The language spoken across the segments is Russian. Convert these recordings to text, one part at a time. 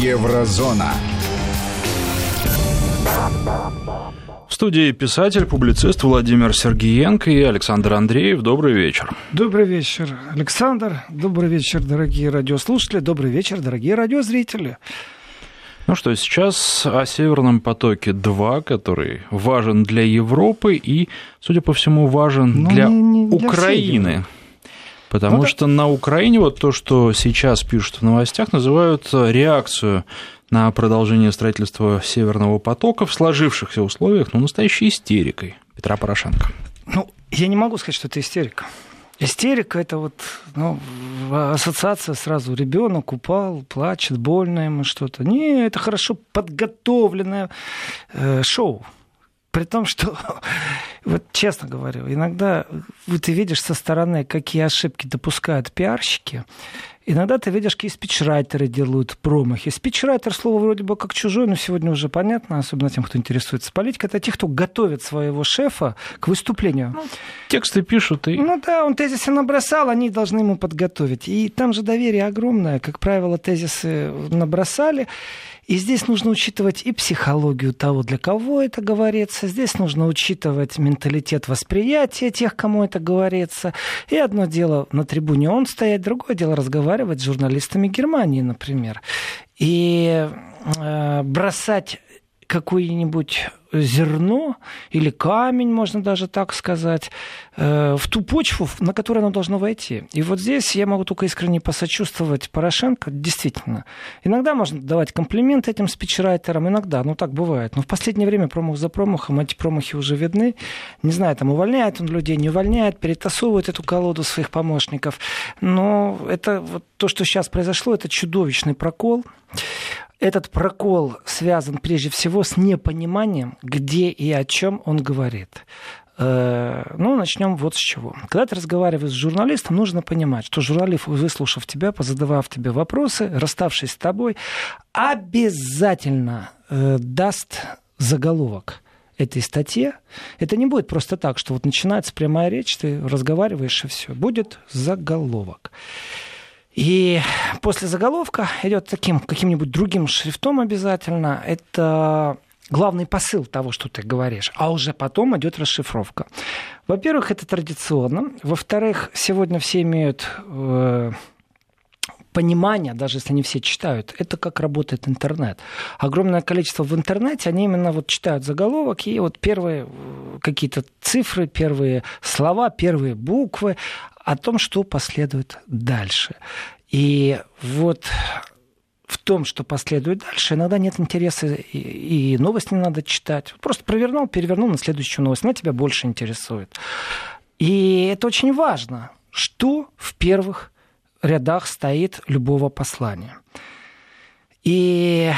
Еврозона. В студии писатель, публицист Владимир Сергеенко и Александр Андреев. Добрый вечер. Добрый вечер, Александр. Добрый вечер, дорогие радиослушатели. Добрый вечер, дорогие радиозрители. Ну что, сейчас о Северном потоке-2, который важен для Европы и, судя по всему, важен Но для, не- не для Украины. всей Потому Ну да. что на Украине вот то, что сейчас пишут в новостях, называют реакцию на продолжение строительства Северного потока в сложившихся условиях, ну, настоящей истерикой Петра Порошенко. Ну, я не могу сказать, что это истерика. Истерика это вот ну, ассоциация сразу ребенок упал, плачет, больно ему что-то. Не, это хорошо подготовленное э, шоу. При том, что, вот честно говорю, иногда вот ты видишь со стороны, какие ошибки допускают пиарщики. Иногда ты видишь, какие спичрайтеры делают промахи. Спичрайтер слово вроде бы как чужое, но сегодня уже понятно, особенно тем, кто интересуется политикой. Это те, кто готовит своего шефа к выступлению. Тексты пишут и... Ну да, он тезисы набросал, они должны ему подготовить. И там же доверие огромное. Как правило, тезисы набросали. И здесь нужно учитывать и психологию того, для кого это говорится. Здесь нужно учитывать менталитет восприятия тех, кому это говорится. И одно дело на трибуне он стоять, другое дело разговаривать с журналистами Германии, например. И э, бросать какое-нибудь зерно или камень, можно даже так сказать, э, в ту почву, на которую оно должно войти. И вот здесь я могу только искренне посочувствовать Порошенко. Действительно, иногда можно давать комплимент этим спичрайтерам, иногда, ну так бывает. Но в последнее время промах за промахом, эти промахи уже видны. Не знаю, там увольняет он людей, не увольняет, перетасовывает эту колоду своих помощников. Но это вот то, что сейчас произошло, это чудовищный прокол. Этот прокол связан прежде всего с непониманием, где и о чем он говорит. Э, Ну, начнем вот с чего. Когда ты разговариваешь с журналистом, нужно понимать, что журналист, выслушав тебя, позадавав тебе вопросы, расставшись с тобой, обязательно э, даст заголовок этой статье. Это не будет просто так, что вот начинается прямая речь, ты разговариваешь и все. Будет заголовок. И после заголовка идет таким каким-нибудь другим шрифтом обязательно. Это главный посыл того, что ты говоришь. А уже потом идет расшифровка. Во-первых, это традиционно. Во-вторых, сегодня все имеют э, понимание, даже если не все читают, это как работает интернет. Огромное количество в интернете, они именно вот читают заголовок, и вот первые э, какие-то цифры, первые слова, первые буквы о том, что последует дальше. И вот в том, что последует дальше, иногда нет интереса, и, и новость не надо читать. Просто провернул, перевернул на следующую новость, она тебя больше интересует. И это очень важно, что в первых рядах стоит любого послания. И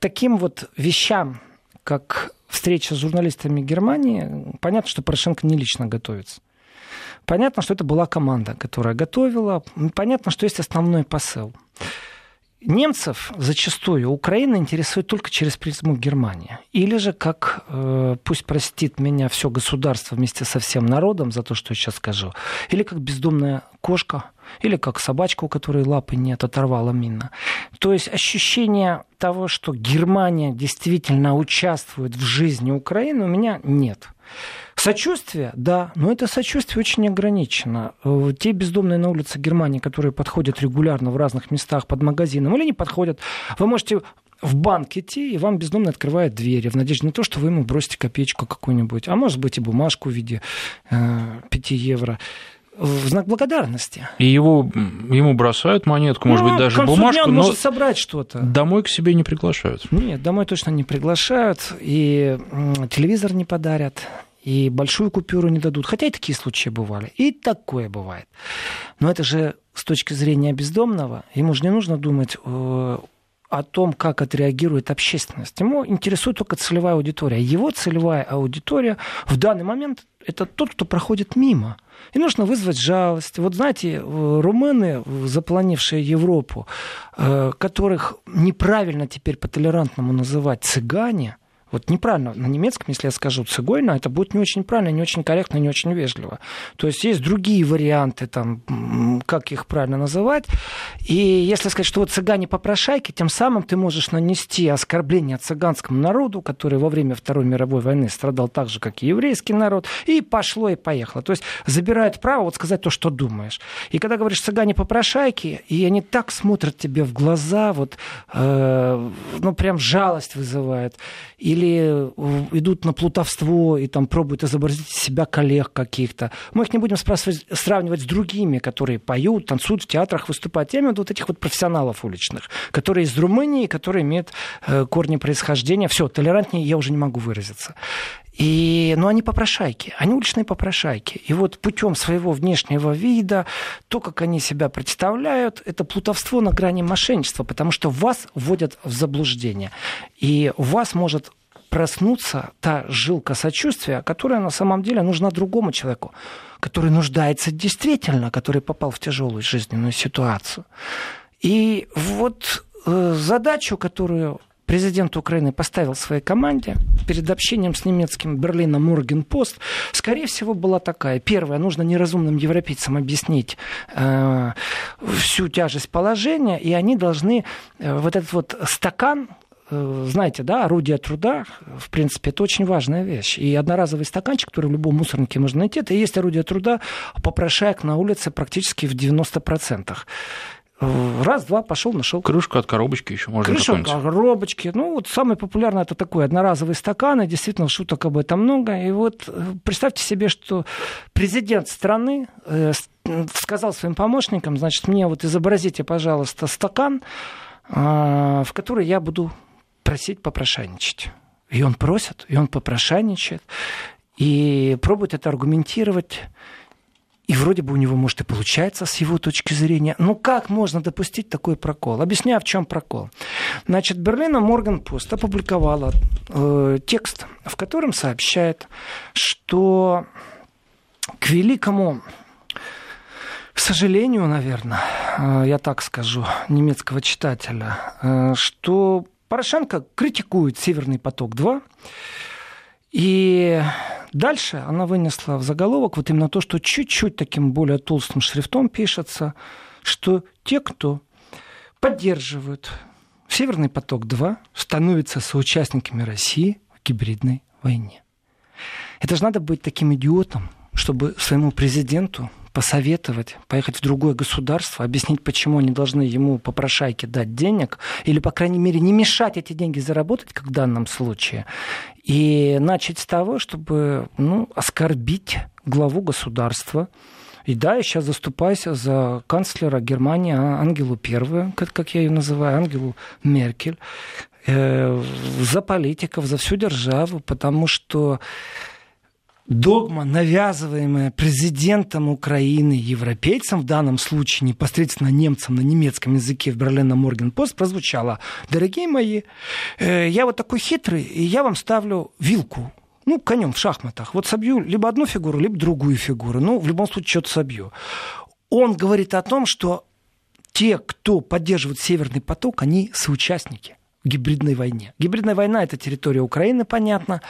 таким вот вещам, как встреча с журналистами Германии, понятно, что Порошенко не лично готовится. Понятно, что это была команда, которая готовила. Понятно, что есть основной посыл. Немцев зачастую Украина интересует только через призму Германии. Или же, как, э, пусть простит меня все государство вместе со всем народом за то, что я сейчас скажу, или как бездомная кошка, или как собачка, у которой лапы нет, оторвала мина. То есть ощущение того, что Германия действительно участвует в жизни Украины, у меня нет. Сочувствие, да, но это сочувствие очень ограничено. Э, Те бездомные на улице Германии, которые подходят регулярно в разных местах под магазином или не подходят, вы можете в банк идти, и вам бездомно открывает двери в надежде на то, что вы ему бросите копеечку какую-нибудь, а может быть и бумажку в виде э, 5 евро в знак благодарности. И его, ему бросают монетку, может Ну, быть, даже бумажку, он но может собрать что-то. домой к себе не приглашают. Нет, домой точно не приглашают, и телевизор не подарят, и большую купюру не дадут. Хотя и такие случаи бывали. И такое бывает. Но это же с точки зрения бездомного, ему же не нужно думать э, о том, как отреагирует общественность. Ему интересует только целевая аудитория. Его целевая аудитория в данный момент это тот, кто проходит мимо. И нужно вызвать жалость. Вот знаете, э, румыны, запланившие Европу, э, которых неправильно теперь по-толерантному называть цыгане, Вот неправильно на немецком, если я скажу цигойна, это будет не очень правильно, не очень корректно, не очень вежливо. То есть есть другие варианты, там, как их правильно называть. И если сказать, что вот цыгане попрошайки, тем самым ты можешь нанести оскорбление цыганскому народу, который во время Второй мировой войны страдал так же, как и еврейский народ, и пошло и поехало. То есть забирают право вот сказать то, что думаешь. И когда говоришь цыгане попрошайки, и они так смотрят тебе в глаза, вот, э, ну, прям жалость вызывает. Или идут на плутовство и там пробуют изобразить себя коллег каких-то. Мы их не будем сравнивать с другими, которые поют, танцуют в театрах, выступают. Я имею в виду вот этих вот профессионалов уличных, которые из Румынии, которые имеют э, корни происхождения. Все, толерантнее я уже не могу выразиться. И, ну, они попрошайки, они уличные попрошайки. И вот путем своего внешнего вида, то, как они себя представляют, это плутовство на грани мошенничества, потому что вас вводят в заблуждение. И вас может проснуться та жилка сочувствия, которая на самом деле нужна другому человеку, который нуждается действительно, который попал в тяжелую жизненную ситуацию. И вот э, задачу, которую президент Украины поставил своей команде перед общением с немецким Берлином Моргенпост, скорее всего, была такая. Первое, нужно неразумным европейцам объяснить э, всю тяжесть положения, и они должны э, вот этот вот стакан, знаете, да, орудие труда, в принципе, это очень важная вещь. И одноразовый стаканчик, который в любом мусорнике можно найти, это и есть орудие труда, попрошаек на улице практически в 90%. Раз, два, пошел, нашел. Крышка от коробочки еще можно Крышка от коробочки. Ну, вот самый популярный это такой одноразовый стакан, и действительно шуток об этом много. И вот э, представьте себе, что президент страны э, сказал своим помощникам, значит, мне вот изобразите, пожалуйста, стакан, э, в который я буду просить попрошайничать. И он просит, и он попрошайничает, и пробует это аргументировать и вроде бы у него, может, и получается с его точки зрения. Но как можно допустить такой прокол? Объясняю, в чем прокол. Значит, Берлина Морган Пост опубликовала э, текст, в котором сообщает, что к великому к сожалению, наверное, э, я так скажу, немецкого читателя, э, что Порошенко критикует «Северный поток-2», и дальше она вынесла в заголовок вот именно то, что чуть-чуть таким более толстым шрифтом пишется, что те, кто поддерживают Северный поток-2, становятся соучастниками России в гибридной войне. Это же надо быть таким идиотом, чтобы своему президенту посоветовать, поехать в другое государство, объяснить, почему они должны ему по прошайке дать денег, или, по крайней мере, не мешать эти деньги заработать, как в данном случае, и начать с того, чтобы ну, оскорбить главу государства, и да, я сейчас заступаюсь за канцлера Германии Ангелу Первую, как, как я ее называю, Ангелу Меркель, э, за политиков, за всю державу, потому что догма, навязываемая президентом Украины, европейцам, в данном случае непосредственно немцам на немецком языке в Берлина Моргенпост, прозвучала. Дорогие мои, э, я вот такой хитрый, и я вам ставлю вилку. Ну, конем в шахматах. Вот собью либо одну фигуру, либо другую фигуру. Ну, в любом случае, что-то собью. Он говорит о том, что те, кто поддерживает Северный поток, они соучастники гибридной войне. Гибридная война – это территория Украины, понятно.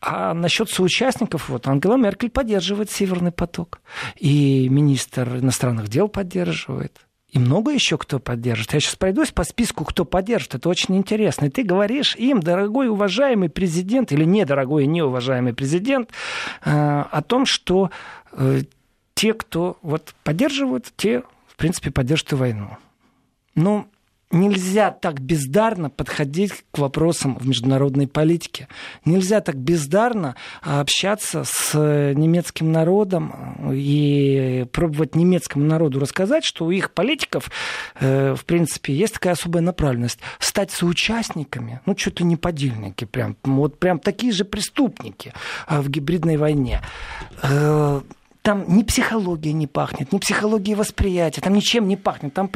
А насчет соучастников, вот Ангела Меркель поддерживает Северный поток. И министр иностранных дел поддерживает. И много еще кто поддержит. Я сейчас пройдусь по списку, кто поддержит. Это очень интересно. И ты говоришь им, дорогой уважаемый президент, или недорогой и неуважаемый президент, э, о том, что э, те, кто вот поддерживают, те, в принципе, поддержат и войну. Ну, нельзя так бездарно подходить к вопросам в международной политике. Нельзя так бездарно общаться с немецким народом и пробовать немецкому народу рассказать, что у их политиков, э, в принципе, есть такая особая направленность. Стать соучастниками, ну, ли не подельники, прям, вот прям такие же преступники э, в гибридной войне. Там ни психология не пахнет, ни психология восприятия, там ничем не пахнет. Там, в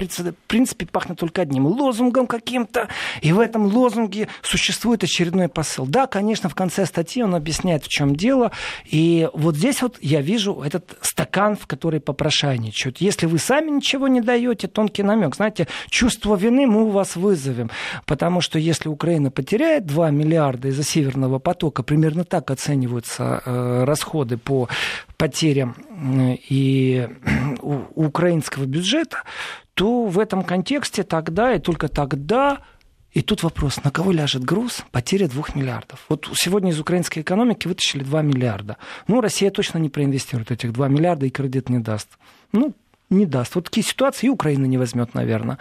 принципе, пахнет только одним лозунгом каким-то. И в этом лозунге существует очередной посыл. Да, конечно, в конце статьи он объясняет, в чем дело. И вот здесь вот я вижу этот стакан, в который попрошайничают. Если вы сами ничего не даете, тонкий намек. Знаете, чувство вины мы у вас вызовем. Потому что если Украина потеряет 2 миллиарда из-за Северного потока, примерно так оцениваются э, расходы по потерям и украинского бюджета, то в этом контексте тогда и только тогда и тут вопрос, на кого ляжет груз потеря двух миллиардов? Вот сегодня из украинской экономики вытащили 2 миллиарда. Ну, Россия точно не проинвестирует этих 2 миллиарда и кредит не даст. Ну, не даст. Вот такие ситуации и Украина не возьмет, наверное.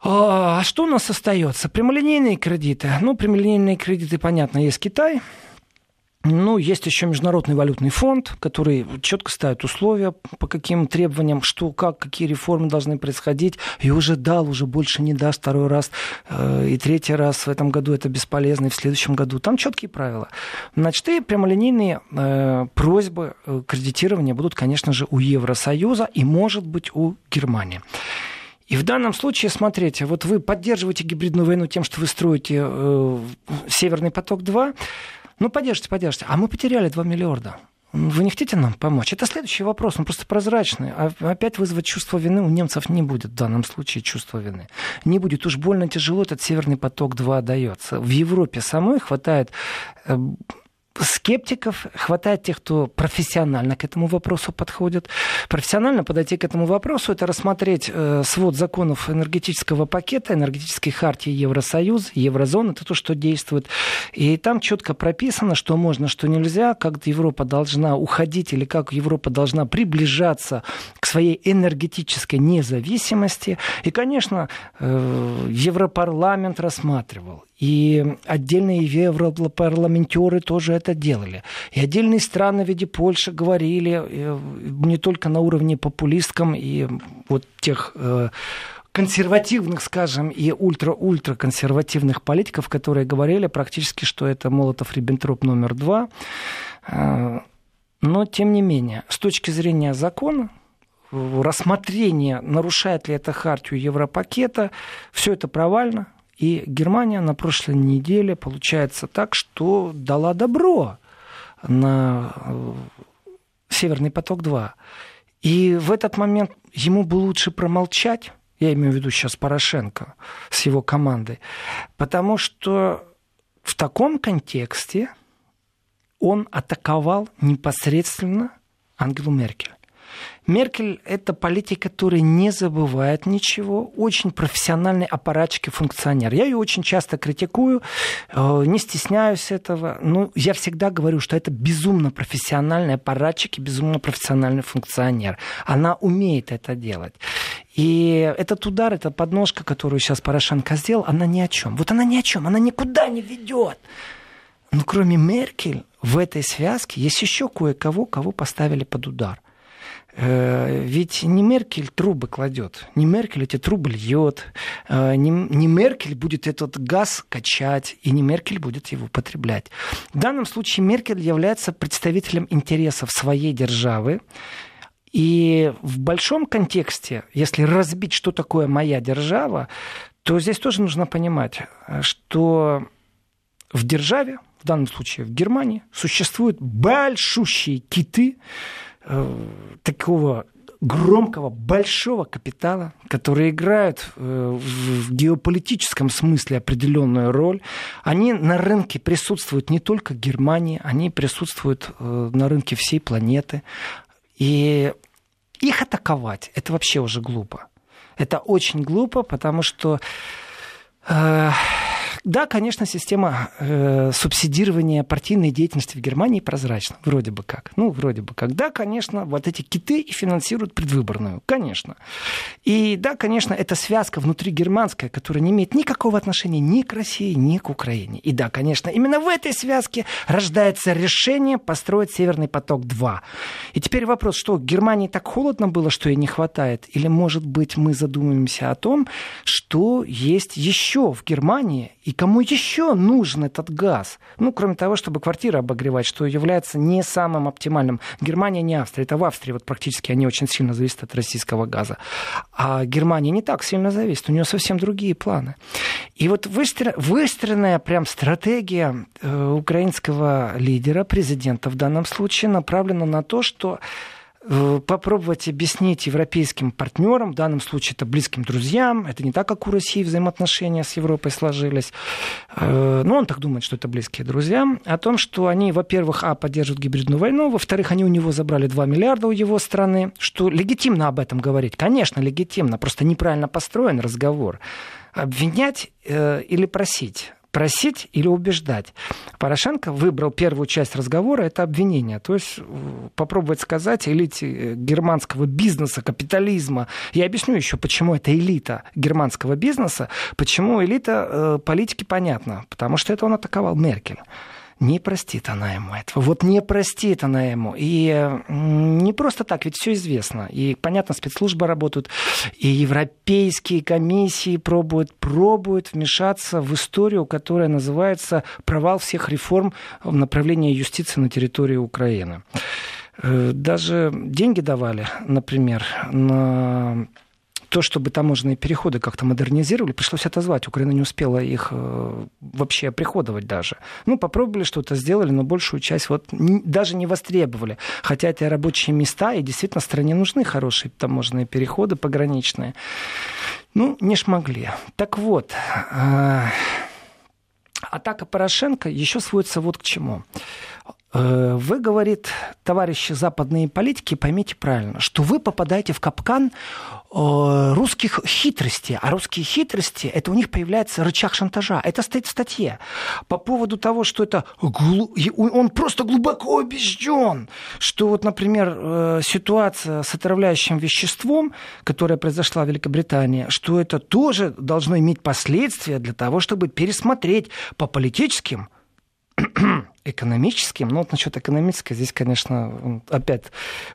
А, а что у нас остается? Прямолинейные кредиты. Ну, прямолинейные кредиты, понятно, есть Китай, ну, есть еще Международный валютный фонд, который четко ставит условия, по каким требованиям, что, как, какие реформы должны происходить. И уже дал, уже больше не даст второй раз. Э, и третий раз в этом году это бесполезно, и в следующем году. Там четкие правила. Значит, и прямолинейные э, просьбы э, кредитирования будут, конечно же, у Евросоюза и, может быть, у Германии. И в данном случае, смотрите, вот вы поддерживаете гибридную войну тем, что вы строите э, Северный поток-2, ну, поддержите, поддержите. А мы потеряли 2 миллиарда. Вы не хотите нам помочь? Это следующий вопрос, он просто прозрачный. А опять вызвать чувство вины у немцев не будет в данном случае чувства вины. Не будет. Уж больно тяжело этот Северный поток-2 дается. В Европе самой хватает э, скептиков, хватает тех, кто профессионально к этому вопросу подходит. Профессионально подойти к этому вопросу – это рассмотреть э, свод законов энергетического пакета, энергетической хартии Евросоюза, Еврозоны, это то, что действует. И там четко прописано, что можно, что нельзя, как Европа должна уходить или как Европа должна приближаться к своей энергетической независимости. И, конечно, э, Европарламент рассматривал и отдельные европарламентеры тоже это делали. И отдельные страны в виде Польши говорили э, не только на уровне популистском и вот тех э, консервативных, скажем, и ультра-ультра консервативных политиков, которые говорили практически, что это Молотов-Риббентроп номер два. Э, но, тем не менее, с точки зрения закона, рассмотрение, нарушает ли это хартию Европакета, все это провально, и Германия на прошлой неделе, получается так, что дала добро на э, Северный поток-2. И в этот момент ему бы лучше промолчать, я имею в виду сейчас Порошенко с его командой, потому что в таком контексте он атаковал непосредственно Ангелу Меркель. Меркель – это политик, который не забывает ничего, очень профессиональный аппаратчик и функционер. Я ее очень часто критикую, э, не стесняюсь этого, но я всегда говорю, что это безумно профессиональный аппаратчик и безумно профессиональный функционер. Она умеет это делать. И этот удар, эта подножка, которую сейчас Порошенко сделал, она ни о чем. Вот она ни о чем, она никуда не ведет. Но кроме Меркель в этой связке есть еще кое-кого, кого поставили под удар. Э, ведь не Меркель трубы кладет, не Меркель эти трубы льет, э, не, не Меркель будет этот газ качать, и не Меркель будет его потреблять. В данном случае Меркель является представителем интересов своей державы, и в большом контексте, если разбить, что такое моя держава, то здесь тоже нужно понимать, что в державе, в данном случае в Германии, существуют большущие киты, такого громкого, большого капитала, которые играют э, в геополитическом смысле определенную роль. Они на рынке присутствуют не только Германии, они присутствуют э, на рынке всей планеты. И их атаковать – это вообще уже глупо. Это очень глупо, потому что да, конечно, система э, субсидирования партийной деятельности в Германии прозрачна, вроде бы как. Ну, вроде бы как. Да, конечно, вот эти киты и финансируют предвыборную, конечно. И да, конечно, это связка внутри германская, которая не имеет никакого отношения ни к России, ни к Украине. И да, конечно, именно в этой связке рождается решение построить Северный поток-2. И теперь вопрос, что Германии так холодно было, что ей не хватает? Или, может быть, мы задумаемся о том, что есть еще в Германии и кому еще нужен этот газ? Ну, кроме того, чтобы квартиры обогревать, что является не самым оптимальным. Германия не Австрия. Это в Австрии вот практически они очень сильно зависят от российского газа. А Германия не так сильно зависит. У нее совсем другие планы. И вот выстроенная прям стратегия э, украинского лидера, президента в данном случае, направлена на то, что попробовать объяснить европейским партнерам, в данном случае это близким друзьям, это не так, как у России взаимоотношения с Европой сложились, э, но он так думает, что это близкие друзья, о том, что они, во-первых, а, поддерживают гибридную войну, во-вторых, они у него забрали 2 миллиарда у его страны, что легитимно об этом говорить, конечно, легитимно, просто неправильно построен разговор. Обвинять э, или просить просить или убеждать. Порошенко выбрал первую часть разговора, это обвинение. То есть э, попробовать сказать элите э, германского бизнеса, капитализма. Я объясню еще, почему это элита германского бизнеса, почему элита э, политики понятно. Потому что это он атаковал Меркель. Не простит она ему этого. Вот не простит она ему. И не просто так, ведь все известно. И, понятно, спецслужбы работают, и европейские комиссии пробуют, пробуют вмешаться в историю, которая называется «Провал всех реформ в направлении юстиции на территории Украины». Э, даже деньги давали, например, на то, чтобы таможенные переходы как-то модернизировали, пришлось отозвать. Украина не успела их э, вообще приходовать даже. Ну, попробовали что-то, сделали, но большую часть вот даже не востребовали. Хотя это рабочие места, и действительно стране нужны хорошие таможенные переходы пограничные. Ну, не шмогли. Так вот, э, атака Порошенко еще сводится вот к чему. Э, вы, говорит, товарищи западные политики, поймите правильно, что вы попадаете в капкан э, русских хитростей. А русские хитрости, это у них появляется рычаг шантажа. Это стоит в статье. По поводу того, что это... Он просто глубоко убежден, что вот, например, э, ситуация с отравляющим веществом, которая произошла в Великобритании, что это тоже должно иметь последствия для того, чтобы пересмотреть по политическим экономическим. Ну, вот насчет экономической здесь, конечно, опять,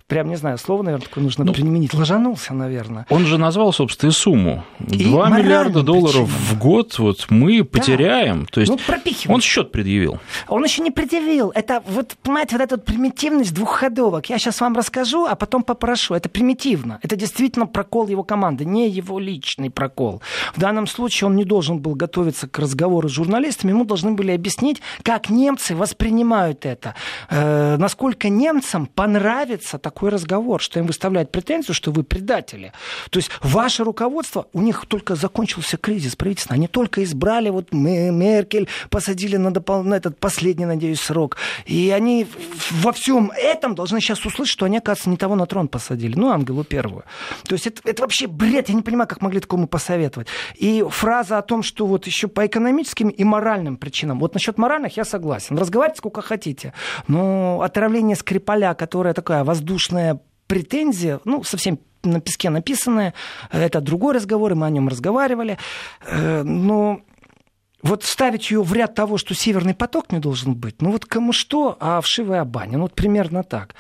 прям не знаю, слово, наверное, такое нужно ну, применить. Ложанулся, наверное. Он же назвал, собственно, и сумму. И 2 миллиарда долларов причинам. в год вот мы потеряем. Да. То есть ну, он счет предъявил. Он еще не предъявил. Это вот, понимаете, вот эта вот примитивность двухходовок. Я сейчас вам расскажу, а потом попрошу. Это примитивно. Это действительно прокол его команды, не его личный прокол. В данном случае он не должен был готовиться к разговору с журналистами. Ему должны были объяснить, как немцы воспринимают воспринимают это. Э, насколько немцам понравится такой разговор, что им выставляют претензию, что вы предатели. То есть ваше руководство, у них только закончился кризис правительства, они только избрали вот Меркель, посадили на, допол... на этот последний, надеюсь, срок. И они во всем этом должны сейчас услышать, что они, оказывается, не того на трон посадили, ну, Ангелу Первую. То есть это, это вообще бред, я не понимаю, как могли такому посоветовать. И фраза о том, что вот еще по экономическим и моральным причинам, вот насчет моральных я согласен. Разговаривать называйте сколько хотите. Но отравление Скрипаля, которая такая воздушная претензия, ну, совсем на песке написанная, это другой разговор, и мы о нем разговаривали. Э, но вот ставить ее в ряд того, что Северный поток не должен быть, ну вот кому что, а вшивая баня. Ну вот примерно так.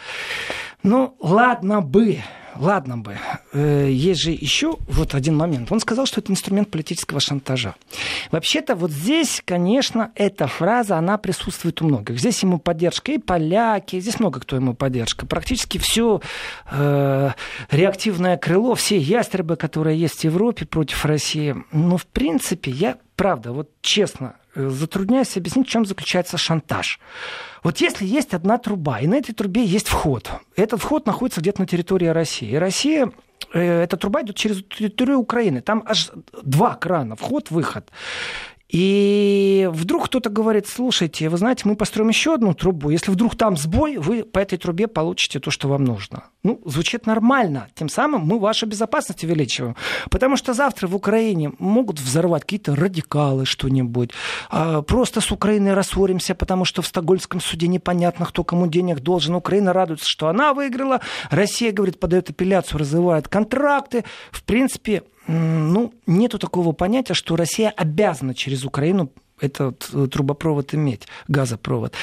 Ну, ладно бы, ладно бы. Э, есть же еще вот один момент. Он сказал, что это инструмент политического шантажа. Вообще-то вот здесь, конечно, эта фраза, она присутствует у многих. Здесь ему поддержка и поляки, здесь много кто ему поддержка. Практически все э, реактивное крыло, все ястребы, которые есть в Европе против России. Но, в принципе, я, правда, вот честно, затрудняюсь объяснить, в чем заключается шантаж. Вот если есть одна труба, и на этой трубе есть вход, этот вход находится где-то на территории России, и Россия э, эта труба идет через территорию Украины. Там аж два крана, вход-выход. И вдруг кто-то говорит, слушайте, вы знаете, мы построим еще одну трубу. Если вдруг там сбой, вы по этой трубе получите то, что вам нужно. Ну, звучит нормально. Тем самым мы вашу безопасность увеличиваем. Потому что завтра в Украине могут взорвать какие-то радикалы что-нибудь. А просто с Украиной рассоримся, потому что в Стокгольмском суде непонятно, кто кому денег должен. Украина радуется, что она выиграла. Россия, говорит, подает апелляцию, разрывает контракты. В принципе, ну, нету такого понятия, что Россия обязана через Украину этот трубопровод иметь, газопровод.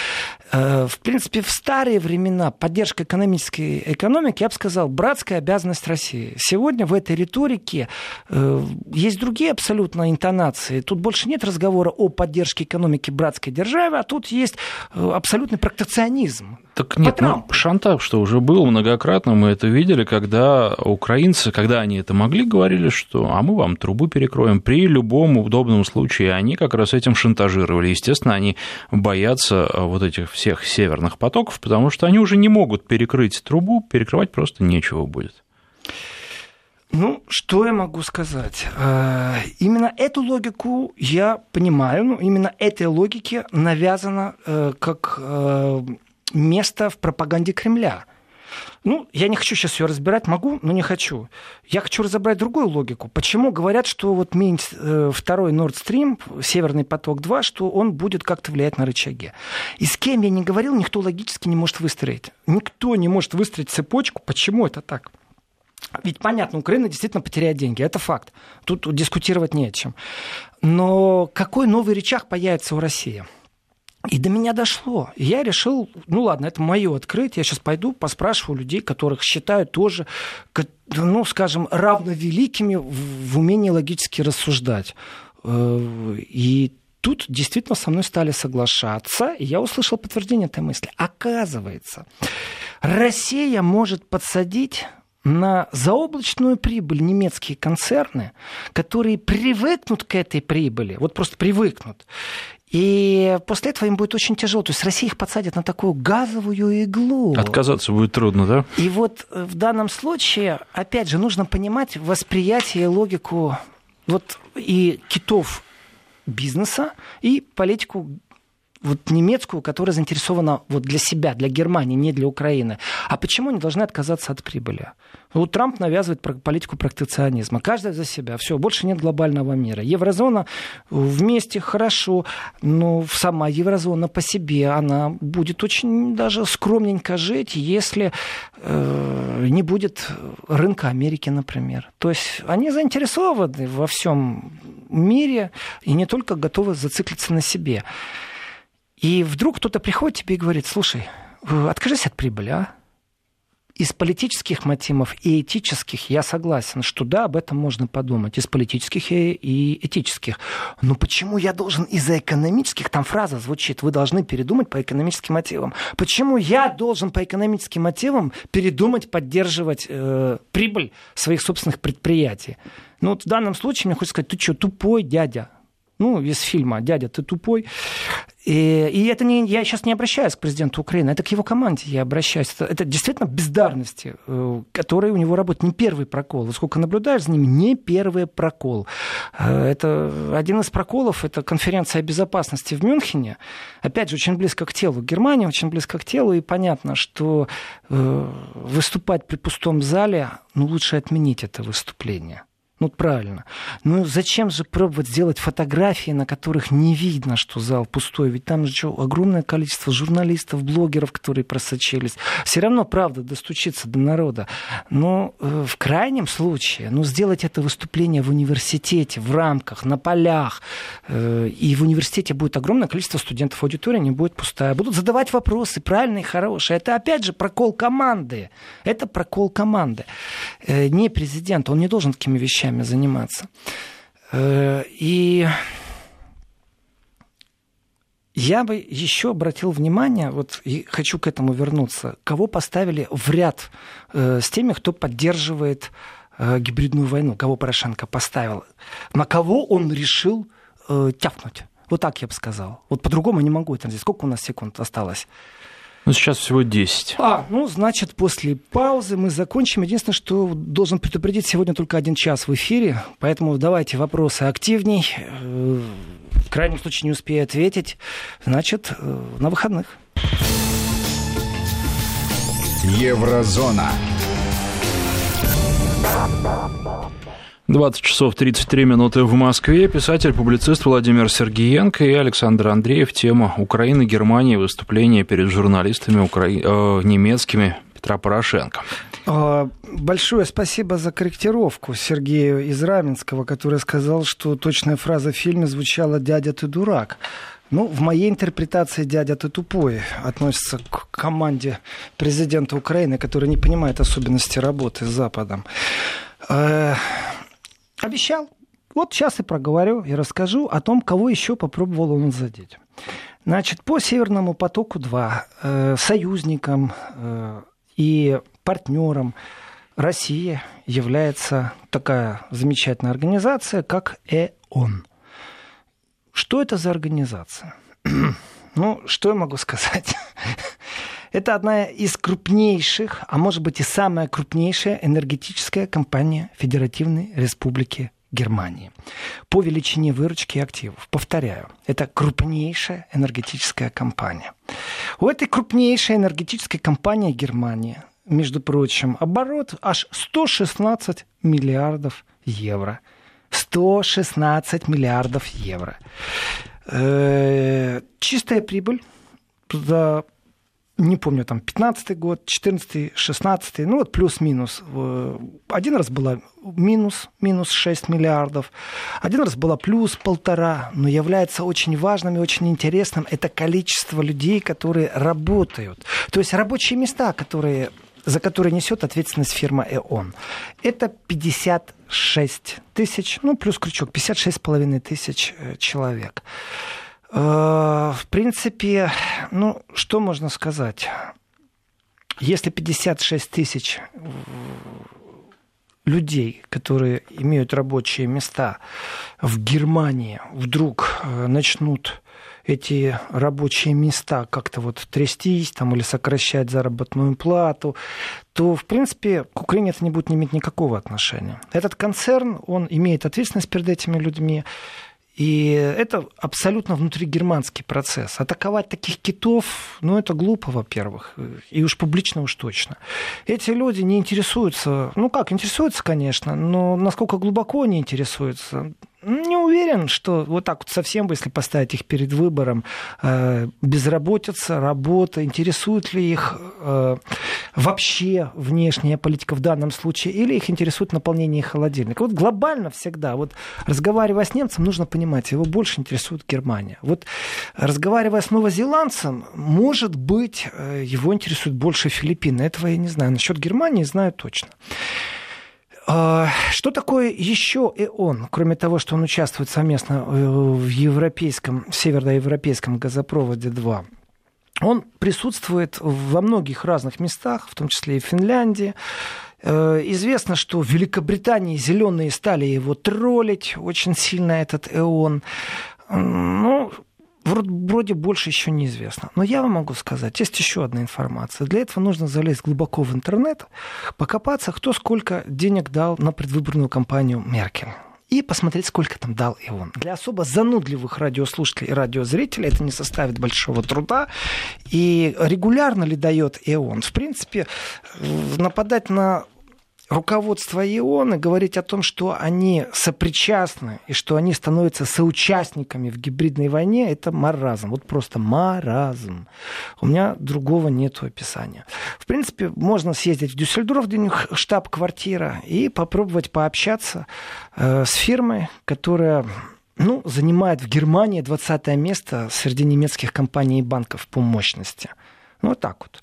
Э, в принципе, в старые времена поддержка экономической экономики, я бы сказал, братская обязанность России. Сегодня в этой риторике э, есть другие абсолютно интонации. Тут больше нет разговора о поддержке экономики братской державы, а тут есть э, абсолютный протекционизм. Так нет, ну, шантаж, что уже был многократно, мы это видели, когда украинцы, когда они это могли, говорили, что а мы вам трубу перекроем при любом удобном случае. Они как раз этим шантажировали. Естественно, они боятся вот этих всех северных потоков, потому что они уже не могут перекрыть трубу, перекрывать просто нечего будет. Ну, что я могу сказать? Э, именно эту логику я понимаю, ну, именно этой логике навязано э, как э, место в пропаганде Кремля. Ну, я не хочу сейчас ее разбирать, могу, но не хочу. Я хочу разобрать другую логику. Почему говорят, что вот Минск, э, второй Nord Stream, Северный поток-2, что он будет как-то влиять на рычаги. И с кем я не говорил, никто логически не может выстроить. Никто не может выстроить цепочку. Почему это так? Ведь понятно, Украина действительно потеряет деньги, это факт. Тут дискутировать не о чем. Но какой новый рычаг появится у России? И до меня дошло. Я решил, ну ладно, это мое открытие. Я сейчас пойду поспрашиваю людей, которых считаю тоже, ну, скажем, равновеликими в умении логически рассуждать. Э, и тут действительно со мной стали соглашаться, и я услышал подтверждение этой мысли. Оказывается, Россия может подсадить на заоблачную прибыль немецкие концерны, которые привыкнут к этой прибыли, вот просто привыкнут, и после этого им будет очень тяжело. То есть Россия их подсадит на такую газовую иглу. Отказаться будет трудно, да? И вот э, в данном случае, опять же, нужно понимать восприятие и логику вот и китов бизнеса, и политику вот немецкую, которая заинтересована вот для себя, для Германии, не для Украины. А почему они должны отказаться от прибыли? Вот Трамп навязывает политику протекционизма. Каждый за себя. Все, больше нет глобального мира. Еврозона вместе хорошо, но сама еврозона по себе, она будет очень даже скромненько жить, если э, не будет рынка Америки, например. То есть они заинтересованы во всем мире и не только готовы зациклиться на себе. И вдруг кто-то приходит тебе и говорит, слушай, откажись от прибыли, а? Из политических мотивов и этических я согласен, что да, об этом можно подумать. Из политических и этических. Но почему я должен из-за экономических, там фраза звучит, вы должны передумать по экономическим мотивам. Почему я должен по экономическим мотивам передумать поддерживать э, прибыль своих собственных предприятий? Ну вот в данном случае мне хочется сказать, ты что, тупой дядя? Ну, из фильма «Дядя, ты тупой». И, и это не, я сейчас не обращаюсь к президенту Украины, это к его команде я обращаюсь. Это, это действительно бездарности, э, которые у него работают. Не первый прокол. Сколько наблюдаешь за ними, не первый прокол. Э, это один из проколов, это конференция безопасности в Мюнхене. Опять же, очень близко к телу. Германия очень близко к телу, и понятно, что э, выступать при пустом зале, ну, лучше отменить это выступление. Ну, правильно. Ну, зачем же пробовать сделать фотографии, на которых не видно, что зал пустой? Ведь там же что, огромное количество журналистов, блогеров, которые просочились. Все равно, правда, достучиться до народа. Но э, в крайнем случае, ну, сделать это выступление в университете, в рамках, на полях. Э, и в университете будет огромное количество студентов, аудитория не будет пустая. Будут задавать вопросы правильные, хорошие. Это, опять же, прокол команды. Это прокол команды. Э, не президент, он не должен такими вещами вещами заниматься. Э, и я бы еще обратил внимание, вот и хочу к этому вернуться, кого поставили в ряд э, с теми, кто поддерживает э, гибридную войну, кого Порошенко поставил, на кого он решил тяпнуть. Вот так я бы сказал. Вот по-другому не могу это сделать. Сколько у нас секунд осталось? Ну, сейчас всего 10. А, ну, значит, после паузы мы закончим. Единственное, что должен предупредить, сегодня только один час в эфире, поэтому давайте вопросы активней. Э, в крайнем случае не успею ответить. Значит, э, на выходных. Еврозона. 20 часов 33 минуты в Москве. Писатель-публицист Владимир Сергеенко и Александр Андреев. Тема Украины, Германии, выступление перед журналистами укра... э, немецкими Петра Порошенко. А, большое спасибо за корректировку Сергею из Раменского, который сказал, что точная фраза в фильме звучала «дядя, ты дурак». Ну, в моей интерпретации дядя ты тупой относится к команде президента Украины, который не понимает особенности работы с Западом. Обещал. Вот сейчас и проговорю и расскажу о том, кого еще попробовал он задеть. Значит, по Северному потоку-2 э, союзникам э, и партнером России является такая замечательная организация, как ЭОН. Что это за организация? ну, что я могу сказать? это одна из крупнейших, а может быть и самая крупнейшая энергетическая компания Федеративной Республики Германии по величине выручки активов. Повторяю, это крупнейшая энергетическая компания. У этой крупнейшей энергетической компании Германии между прочим, оборот аж 116 миллиардов евро. 116 миллиардов евро. Э, чистая прибыль за не помню, там, 15 год, 14 16 ну вот плюс-минус. Один раз была минус, минус 6 миллиардов, один раз была плюс полтора, но является очень важным и очень интересным это количество людей, которые работают. То есть рабочие места, которые за который несет ответственность фирма ЭОН. Это 56 тысяч, ну, плюс крючок, 56 с половиной тысяч э, человек. Э, в принципе, ну, что можно сказать? Если 56 тысяч э, людей, которые имеют рабочие места в Германии, вдруг начнут эти рабочие места как-то вот трястись там, или сокращать заработную плату, то, в принципе, к Украине это не будет иметь никакого отношения. Этот концерн, он имеет ответственность перед этими людьми, и это абсолютно внутригерманский процесс. Атаковать таких китов, ну, это глупо, во-первых, и уж публично уж точно. Эти люди не интересуются, ну как, интересуются, конечно, но насколько глубоко они интересуются, не уверен, что вот так вот совсем, если поставить их перед выбором, э, безработица, работа, интересует ли их э, вообще внешняя политика в данном случае, или их интересует наполнение холодильника. Вот глобально всегда, вот разговаривая с немцем, нужно понимать, его больше интересует Германия. Вот разговаривая с новозеландцем, может быть, э, его интересует больше Филиппины. Этого я не знаю. Насчет Германии знаю точно. А, что такое еще ЭОН, кроме того, что он участвует совместно э, в европейском, североевропейском газопроводе 2? Он присутствует во многих разных местах, в том числе и в Финляндии. Э, известно, что в Великобритании зеленые стали его троллить очень сильно, этот ЭОН. Ну, вроде больше еще неизвестно. Но я вам могу сказать, есть еще одна информация. Для этого нужно залезть глубоко в интернет, покопаться, кто сколько денег дал на предвыборную кампанию Меркель и посмотреть, сколько там дал и он. Для особо занудливых радиослушателей и радиозрителей это не составит большого труда. И регулярно ли дает и он? В принципе, нападать на руководство ООН и говорить о том, что они сопричастны и что они становятся соучастниками в гибридной войне, это маразм. Вот просто маразм. У меня другого нет описания. В принципе, можно съездить в Дюссельдорф, где у них штаб-квартира, и попробовать пообщаться э, с фирмой, которая ну, занимает в Германии 20 место среди немецких компаний и банков по мощности. Вот так вот.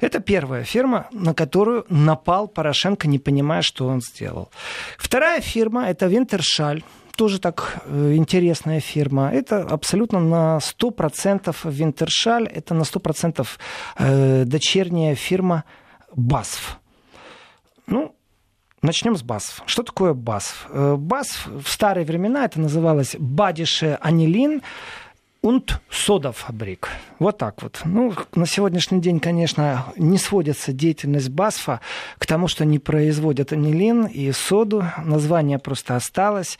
Это первая фирма, на которую напал Порошенко, не понимая, что он сделал. Вторая фирма – это Винтершаль тоже так э, интересная фирма. Это абсолютно на 100% Винтершаль, это на 100% э, дочерняя фирма БАСФ. Ну, Начнем с БАСФ. Что такое БАСФ? Э, БАСФ в старые времена это называлось Бадише Анилин und содофабрик. Вот так вот. Ну, на сегодняшний день, конечно, не сводится деятельность БАСФа к тому, что они производят анилин и соду. Название просто осталось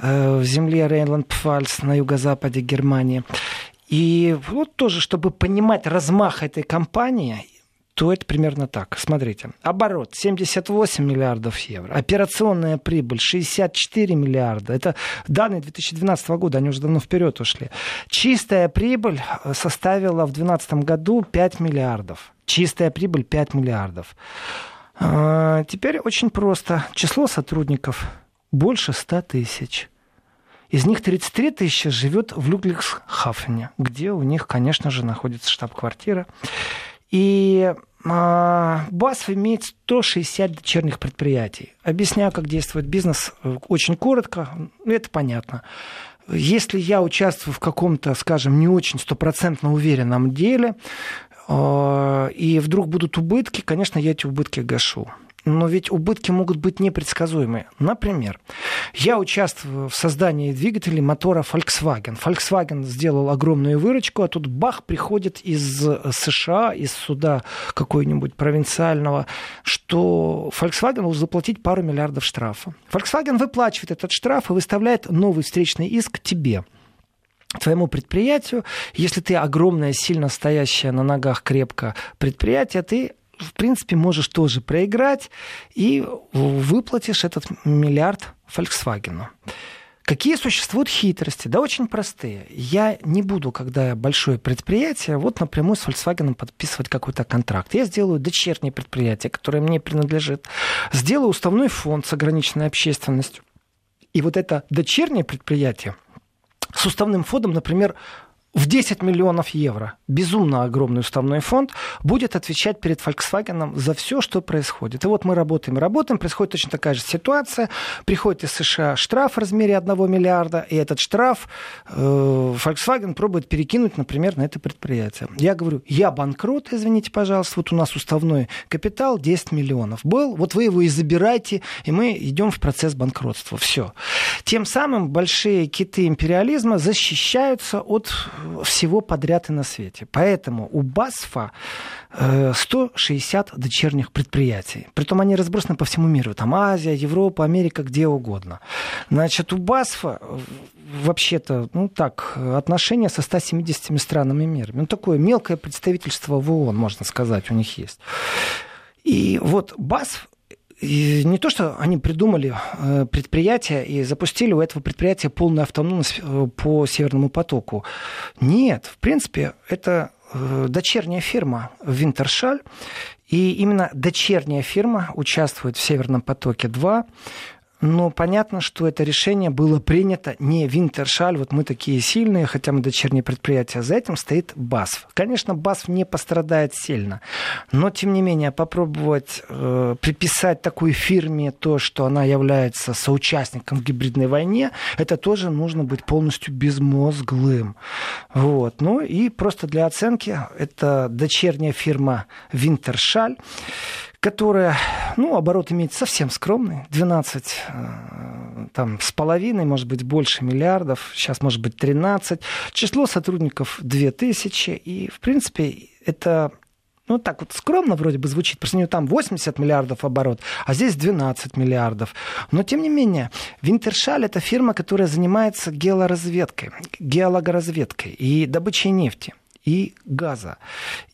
э, в земле Рейнланд-Пфальц на юго-западе Германии. И вот тоже, чтобы понимать размах этой компании, то это примерно так. Смотрите, оборот 78 миллиардов евро, операционная прибыль 64 миллиарда. Это данные 2012 года, они уже давно вперед ушли. Чистая прибыль э, составила в 2012 году 5 миллиардов. Чистая прибыль 5 миллиардов. А, теперь очень просто. Число сотрудников больше 100 тысяч. Из них 33 тысячи живет в Людлихсхафене, где у них, конечно же, находится штаб-квартира. И а, БАСФ имеет 160 дочерних предприятий. Объясняю, как действует бизнес, э, очень коротко, это понятно. Если я участвую в каком-то, скажем, не очень стопроцентно уверенном деле, а, и вдруг будут убытки, конечно, я эти убытки гашу но ведь убытки могут быть непредсказуемые. Например, я участвую в создании двигателей мотора Volkswagen. Volkswagen сделал огромную выручку, а тут бах, приходит из США, из суда какой-нибудь провинциального, что Volkswagen должен заплатить пару миллиардов штрафа. Volkswagen выплачивает этот штраф и выставляет новый встречный иск тебе твоему предприятию, если ты огромное, сильно стоящее на ногах крепко предприятие, ты в принципе, можешь тоже проиграть и выплатишь этот миллиард Volkswagen. Какие существуют хитрости? Да очень простые. Я не буду, когда большое предприятие, вот напрямую с Volkswagen подписывать какой-то контракт. Я сделаю дочернее предприятие, которое мне принадлежит. Сделаю уставной фонд с ограниченной общественностью. И вот это дочернее предприятие с уставным фондом, например, в 10 миллионов евро, безумно огромный уставной фонд, будет отвечать перед Volkswagen за все, что происходит. И вот мы работаем, работаем, происходит точно такая же ситуация. Приходит из США штраф в размере 1 миллиарда, и этот штраф э, Volkswagen пробует перекинуть, например, на это предприятие. Я говорю, я банкрот, извините, пожалуйста, вот у нас уставной капитал 10 миллионов был, вот вы его и забирайте, и мы идем в процесс банкротства. Все. Тем самым большие киты империализма защищаются от всего подряд и на свете. Поэтому у БАСФа 160 э, дочерних предприятий. Притом они разбросаны по всему миру. Там Азия, Европа, Америка, где угодно. Значит, у БАСФа вообще-то, ну так, отношения со 170 странами мира. Ну, такое мелкое представительство в ООН, можно сказать, у них есть. И вот БАСФ не то, что они придумали э, предприятие и запустили у этого предприятия полную автономность э, по Северному потоку. Нет, в принципе, это э, дочерняя фирма Винтершаль, и именно дочерняя фирма участвует в Северном потоке-2. Но понятно, что это решение было принято не Винтершаль, вот мы такие сильные, хотя мы дочерние предприятия, за этим стоит БАСФ. Конечно, БАСФ не пострадает сильно, но тем не менее попробовать э, приписать такой фирме то, что она является соучастником в гибридной войне, это тоже нужно быть полностью безмозглым. Вот. Ну и просто для оценки, это дочерняя фирма Винтершаль которая, ну, оборот имеет совсем скромный, 12 э, там, с половиной, может быть, больше миллиардов, сейчас, может быть, 13. Число сотрудников 2000, и, в принципе, это ну, так вот скромно вроде бы звучит, просто у нее там 80 миллиардов оборот, а здесь 12 миллиардов. Но, тем не менее, Винтершаль – это фирма, которая занимается геолоразведкой, геологоразведкой и добычей нефти и газа.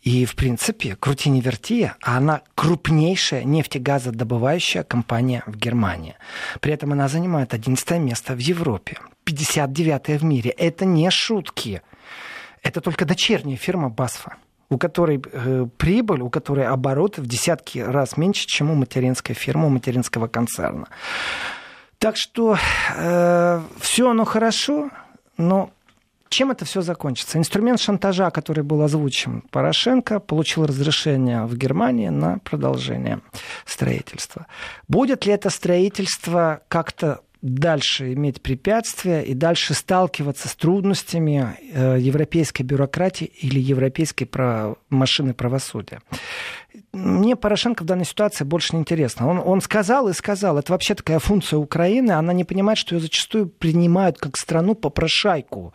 И, в принципе, крути не верти, а она крупнейшая нефтегазодобывающая компания в Германии. При этом она занимает 11 место в Европе, 59 в мире. Это не шутки. Это только дочерняя фирма Басфа у которой э, прибыль, у которой обороты в десятки раз меньше, чем у материнской фирмы, у материнского концерна. Так что э, все оно хорошо, но чем это все закончится? Инструмент шантажа, который был озвучен Порошенко, получил разрешение в Германии на продолжение строительства. Будет ли это строительство как-то дальше иметь препятствия и дальше сталкиваться с трудностями э, европейской бюрократии или европейской машины правосудия мне Порошенко в данной ситуации больше не интересно. Он, он сказал и сказал, это вообще такая функция Украины, она не понимает, что ее зачастую принимают как страну попрошайку.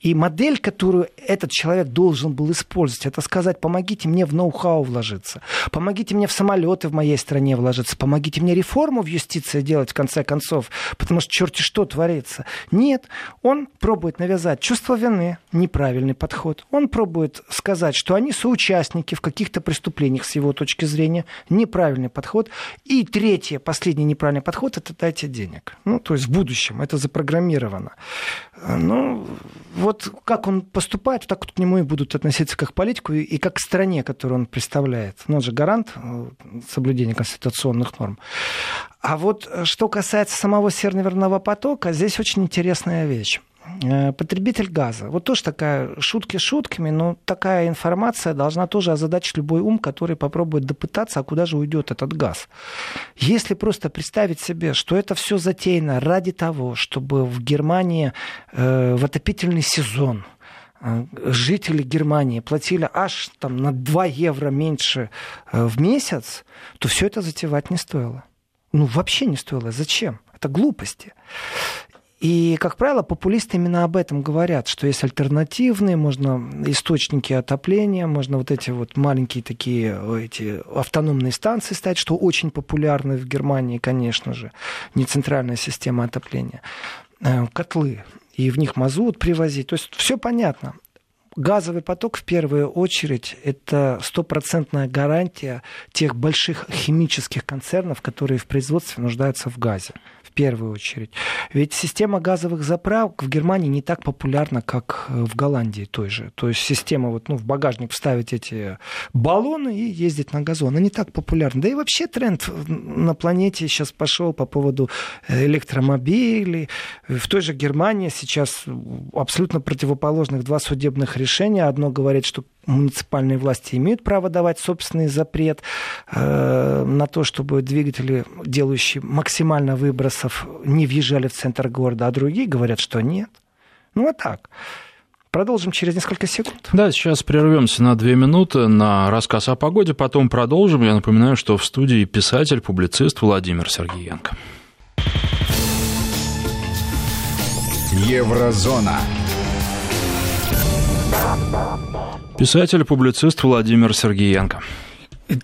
И модель, которую этот человек должен был использовать, это сказать, помогите мне в ноу-хау вложиться, помогите мне в самолеты в моей стране вложиться, помогите мне реформу в юстиции делать в конце концов, потому что черти что творится. Нет, он пробует навязать чувство вины, неправильный подход. Он пробует сказать, что они соучастники в каких-то преступлениях с его точки зрения, неправильный подход. И третье, последний неправильный подход – это дайте денег. Ну, то есть в будущем это запрограммировано. Ну, вот как он поступает, так вот к нему и будут относиться как к политику и как к стране, которую он представляет. Ну, он же гарант э, соблюдения конституционных норм. А вот э, что касается самого Северного потока, здесь очень интересная вещь. Э, потребитель газа. Вот тоже такая шутки шутками, но такая информация должна тоже озадачить любой ум, который попробует допытаться, а куда же уйдет этот газ. Если просто представить себе, что это все затеяно ради того, чтобы в Германии э, в отопительный сезон э, жители Германии платили аж там, на 2 евро меньше э, в месяц, то все это затевать не стоило. Ну, вообще не стоило. Зачем? Это глупости. И, как правило, популисты именно об этом говорят, что есть альтернативные, можно источники отопления, можно вот эти вот маленькие такие эти автономные станции ставить, что очень популярны в Германии, конечно же, не центральная система отопления, э, котлы, и в них мазут привозить. То есть все понятно. Газовый поток, в первую очередь, это стопроцентная гарантия тех больших химических концернов, которые в производстве нуждаются в газе первую очередь. Ведь система газовых заправок в Германии не так популярна, как э, в Голландии той же. То есть система вот, ну, в багажник вставить эти баллоны и ездить на газон. Она не так популярна. Да и вообще тренд на планете сейчас пошел по поводу электромобилей. В той же Германии сейчас абсолютно противоположных два судебных решения. Одно говорит, что муниципальные власти имеют право давать собственный запрет э, на то, чтобы двигатели, делающие максимально выбросов, не въезжали в центр города, а другие говорят, что нет. Ну вот так. Продолжим через несколько секунд. Да, сейчас прервемся на две минуты на рассказ о погоде, потом продолжим. Я напоминаю, что в студии писатель, публицист Владимир Сергеенко. Еврозона. Писатель, публицист Владимир Сергеенко.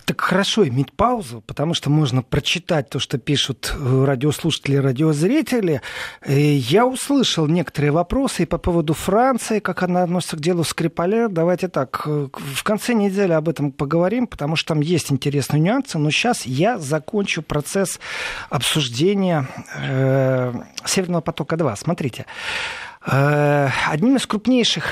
Так хорошо иметь паузу, потому что можно прочитать то, что пишут э, радиослушатели, радиозрители. Я услышал некоторые вопросы по поводу Франции, как она относится к делу Скрипаля. Давайте так, э, в конце недели об этом поговорим, потому что там есть интересные нюансы. Но сейчас я закончу процесс обсуждения э, Северного потока-2. Смотрите, э, одним из крупнейших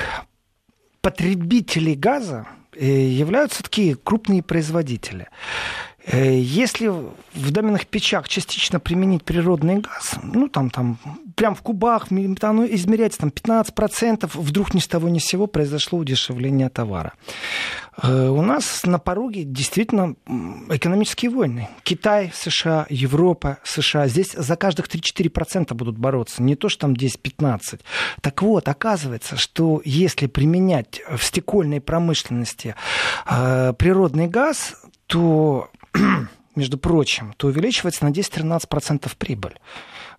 потребителей газа э, являются такие крупные производители. Э, если в доменных печах частично применить природный газ, ну там, там прям в кубах метану измеряется там 15%, вдруг ни с того ни с сего произошло удешевление товара. Э, у нас на пороге действительно экономические войны. Китай, США, Европа, США. Здесь за каждых 3-4% будут бороться. Не то, что там 10-15. Так вот, оказывается, что если применять в стекольной промышленности э, природный газ, то между прочим, то увеличивается на 10-13% прибыль.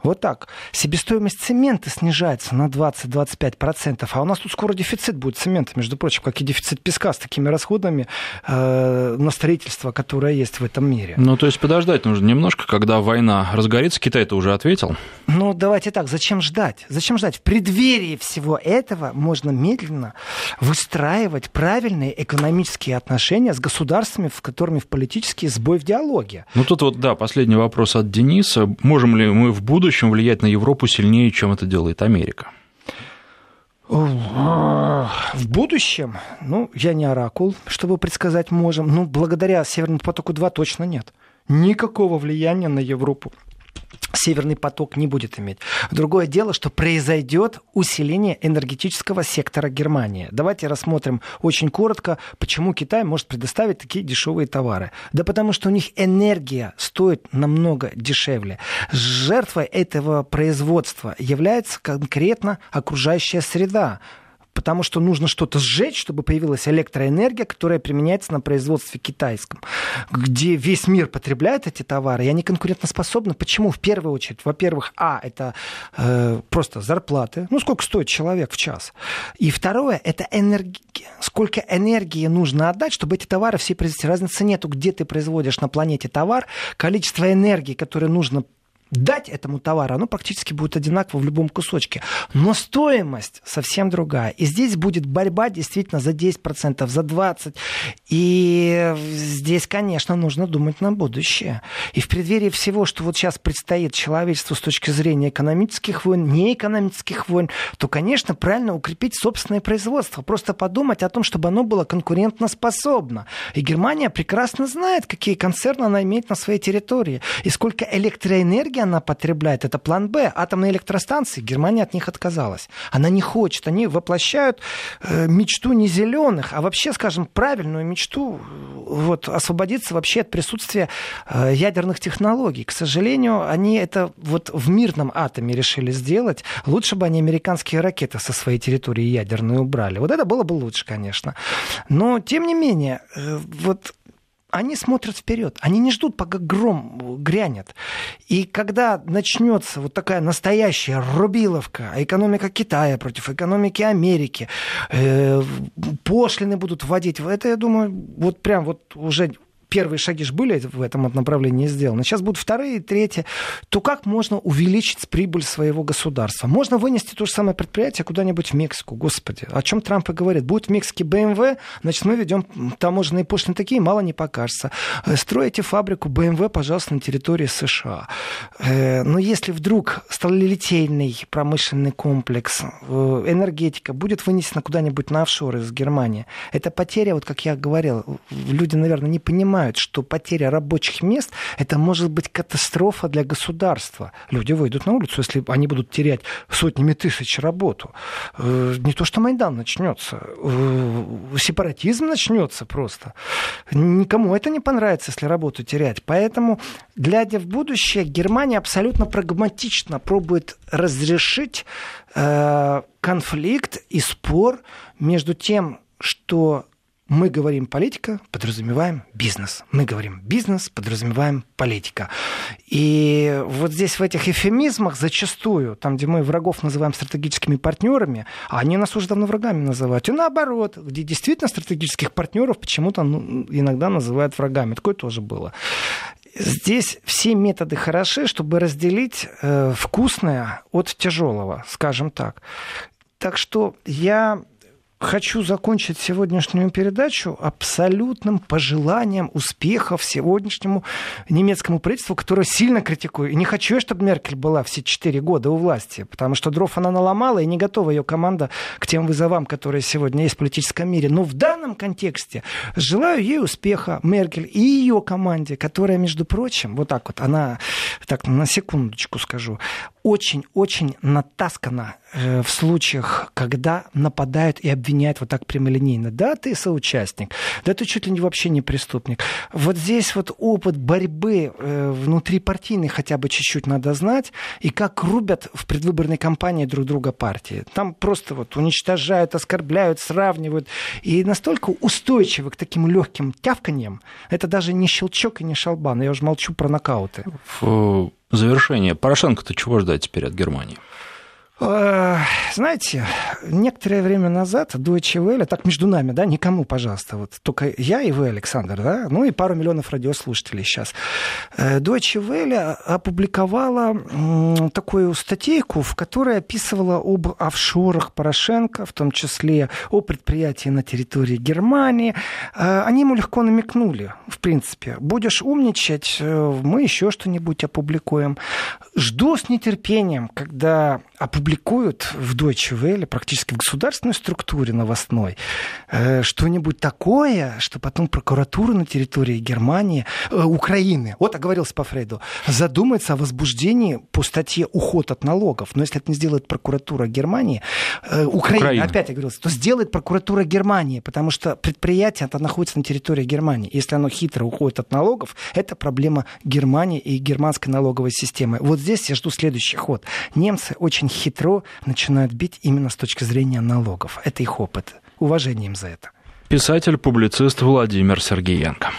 Вот так. Себестоимость цемента снижается на 20-25%, а у нас тут скоро дефицит будет цемента, между прочим, как и дефицит песка с такими расходами э, на строительство, которое есть в этом мире. Ну, то есть подождать нужно немножко, когда война разгорится, Китай-то уже ответил. Ну, давайте так, зачем ждать? Зачем ждать? В преддверии всего этого можно медленно выстраивать правильные экономические отношения с государствами, в которыми в политический сбой в диалоге. Ну, тут вот, да, последний вопрос от Дениса. Можем ли мы в будущем будущем влиять на Европу сильнее, чем это делает Америка? В будущем, ну, я не оракул, чтобы предсказать можем, ну, благодаря Северному потоку-2 точно нет. Никакого влияния на Европу Северный поток не будет иметь. Другое дело, что произойдет усиление энергетического сектора Германии. Давайте рассмотрим очень коротко, почему Китай может предоставить такие дешевые товары. Да потому что у них энергия стоит намного дешевле. Жертвой этого производства является конкретно окружающая среда потому что нужно что-то сжечь, чтобы появилась электроэнергия, которая применяется на производстве китайском, где весь мир потребляет эти товары, и они конкурентоспособны. Почему? В первую очередь, во-первых, а, это э, просто зарплаты, ну, сколько стоит человек в час. И второе, это энергия. Сколько энергии нужно отдать, чтобы эти товары все произвести. Разницы нету, где ты производишь на планете товар, количество энергии, которое нужно дать этому товару, оно практически будет одинаково в любом кусочке. Но стоимость совсем другая. И здесь будет борьба действительно за 10%, за 20%. И здесь, конечно, нужно думать на будущее. И в преддверии всего, что вот сейчас предстоит человечеству с точки зрения экономических войн, неэкономических войн, то, конечно, правильно укрепить собственное производство. Просто подумать о том, чтобы оно было конкурентоспособно. И Германия прекрасно знает, какие концерны она имеет на своей территории. И сколько электроэнергии она потребляет. Это план Б. Атомные электростанции. Германия от них отказалась. Она не хочет. Они воплощают э, мечту не зеленых, а вообще, скажем, правильную мечту вот, освободиться вообще от присутствия э, ядерных технологий. К сожалению, они это вот в мирном атоме решили сделать. Лучше бы они американские ракеты со своей территории ядерные убрали. Вот это было бы лучше, конечно. Но, тем не менее, э, вот они смотрят вперед, они не ждут, пока гром грянет. И когда начнется вот такая настоящая рубиловка, экономика Китая против экономики Америки, э, пошлины будут вводить, это, я думаю, вот прям вот уже первые шаги же были в этом направлении сделаны, сейчас будут вторые, третьи, то как можно увеличить прибыль своего государства? Можно вынести то же самое предприятие куда-нибудь в Мексику, господи. О чем Трамп и говорит. Будет в Мексике BMW, значит, мы ведем таможенные пошлины такие, мало не покажется. Э, строите фабрику BMW, пожалуйста, на территории США. Э, но если вдруг сталелитейный промышленный комплекс, э, энергетика будет вынесена куда-нибудь на офшоры из Германии, это потеря, вот как я говорил, люди, наверное, не понимают, понимают, что потеря рабочих мест – это может быть катастрофа для государства. Люди выйдут на улицу, если они будут терять сотнями тысяч работу. Э, не то, что Майдан начнется, э, сепаратизм начнется просто. Никому это не понравится, если работу терять. Поэтому, глядя в будущее, Германия абсолютно прагматично пробует разрешить э, конфликт и спор между тем, что мы говорим политика, подразумеваем бизнес. Мы говорим бизнес, подразумеваем политика. И вот здесь в этих эфемизмах зачастую, там, где мы врагов называем стратегическими партнерами, а они нас уже давно врагами называют. И наоборот, где действительно стратегических партнеров почему-то ну, иногда называют врагами. Такое тоже было. Здесь все методы хороши, чтобы разделить э, вкусное от тяжелого, скажем так. Так что я хочу закончить сегодняшнюю передачу абсолютным пожеланием успехов сегодняшнему немецкому правительству, которое сильно критикую. И не хочу я, чтобы Меркель была все четыре года у власти, потому что дров она наломала, и не готова ее команда к тем вызовам, которые сегодня есть в политическом мире. Но в данном контексте желаю ей успеха, Меркель, и ее команде, которая, между прочим, вот так вот, она, так на секундочку скажу, очень-очень натаскана э, в случаях, когда нападают и обвиняют вот так прямолинейно. Да, ты соучастник, да ты чуть ли не вообще не преступник. Вот здесь вот опыт борьбы э, внутри партийной хотя бы чуть-чуть надо знать, и как рубят в предвыборной кампании друг друга партии. Там просто вот уничтожают, оскорбляют, сравнивают. И настолько устойчивы к таким легким тявканьям, это даже не щелчок и не шалбан. Я уже молчу про нокауты. Фу завершение. Порошенко-то чего ждать теперь от Германии? Э, знаете, некоторое время назад Deutsche Welle, так между нами, да, никому, пожалуйста, вот только я и вы, Александр, да, ну и пару миллионов радиослушателей сейчас. Э, Deutsche Welle опубликовала такую статейку, в которой описывала об офшорах Порошенко, в том числе о предприятии на территории Германии. Э, они ему легко намекнули, в принципе. Будешь умничать, мы еще что-нибудь опубликуем. Жду с нетерпением, когда опубликуют в Deutsche Welle, практически в государственной структуре новостной, э, что-нибудь такое, что потом прокуратура на территории Германии, э, Украины, вот оговорился по Фрейду, задумается о возбуждении по статье «Уход от налогов». Но если это не сделает прокуратура Германии, э, Украины, Украина. опять оговорился, то сделает прокуратура Германии, потому что предприятие это находится на территории Германии. Если оно хитро уходит от налогов, это проблема Германии и германской налоговой системы. Вот здесь я жду следующий ход. Немцы очень хитро начинают бить именно с точки зрения налогов. Это их опыт. Уважение им за это. Писатель-публицист Владимир Сергеенко.